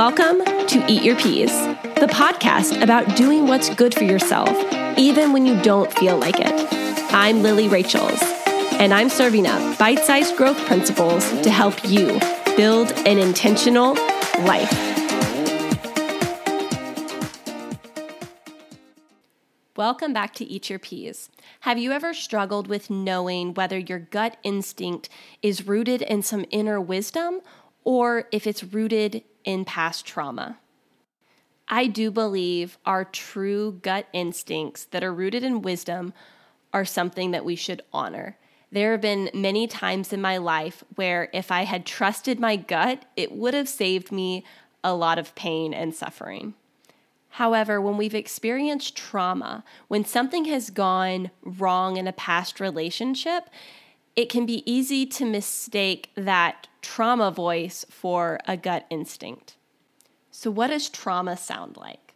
Welcome to Eat Your Peas, the podcast about doing what's good for yourself, even when you don't feel like it. I'm Lilly Rachels, and I'm serving up bite sized growth principles to help you build an intentional life. Welcome back to Eat Your Peas. Have you ever struggled with knowing whether your gut instinct is rooted in some inner wisdom or if it's rooted in past trauma. I do believe our true gut instincts that are rooted in wisdom are something that we should honor. There have been many times in my life where if I had trusted my gut, it would have saved me a lot of pain and suffering. However, when we've experienced trauma, when something has gone wrong in a past relationship, it can be easy to mistake that trauma voice for a gut instinct. So, what does trauma sound like?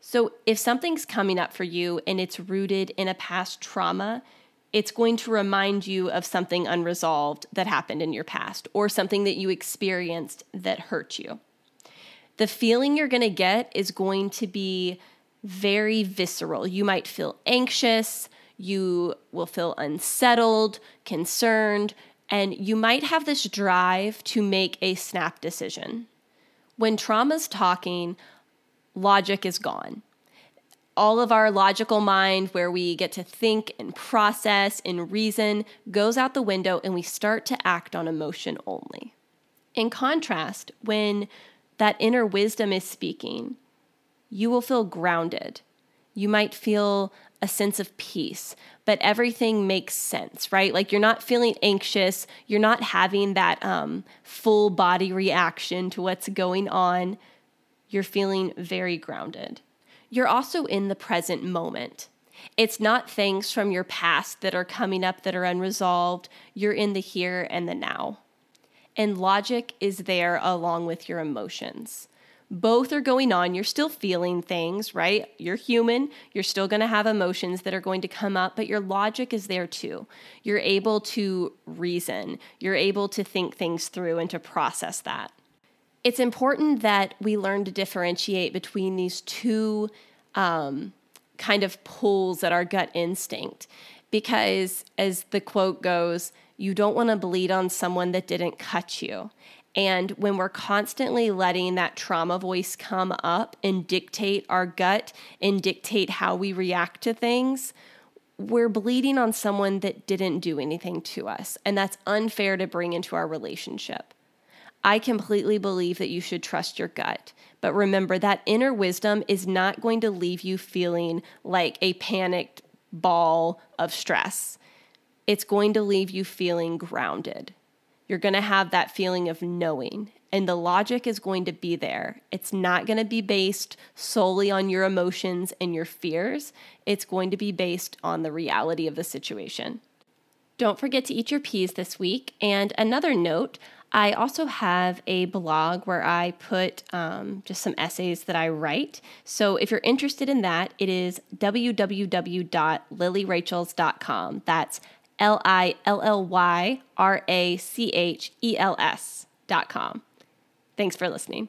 So, if something's coming up for you and it's rooted in a past trauma, it's going to remind you of something unresolved that happened in your past or something that you experienced that hurt you. The feeling you're going to get is going to be very visceral. You might feel anxious, you will feel unsettled, concerned, and you might have this drive to make a snap decision. When trauma's talking, logic is gone. All of our logical mind, where we get to think and process and reason, goes out the window and we start to act on emotion only. In contrast, when that inner wisdom is speaking, you will feel grounded. You might feel a sense of peace, but everything makes sense, right? Like you're not feeling anxious, you're not having that um, full body reaction to what's going on. You're feeling very grounded. You're also in the present moment. It's not things from your past that are coming up that are unresolved. You're in the here and the now. And logic is there along with your emotions both are going on. You're still feeling things, right? You're human. You're still going to have emotions that are going to come up, but your logic is there too. You're able to reason, you're able to think things through and to process that. It's important that we learn to differentiate between these two um, kind of pulls at our gut instinct because, as the quote goes, you don't want to bleed on someone that didn't cut you. And when we're constantly letting that trauma voice come up and dictate our gut and dictate how we react to things, we're bleeding on someone that didn't do anything to us. And that's unfair to bring into our relationship. I completely believe that you should trust your gut. But remember, that inner wisdom is not going to leave you feeling like a panicked ball of stress. It's going to leave you feeling grounded. You're going to have that feeling of knowing, and the logic is going to be there. It's not going to be based solely on your emotions and your fears, it's going to be based on the reality of the situation. Don't forget to eat your peas this week. And another note, I also have a blog where I put um, just some essays that I write. So if you're interested in that, it is www.lillyrachels.com. That's L I L L Y R A C H E L S dot com. Thanks for listening.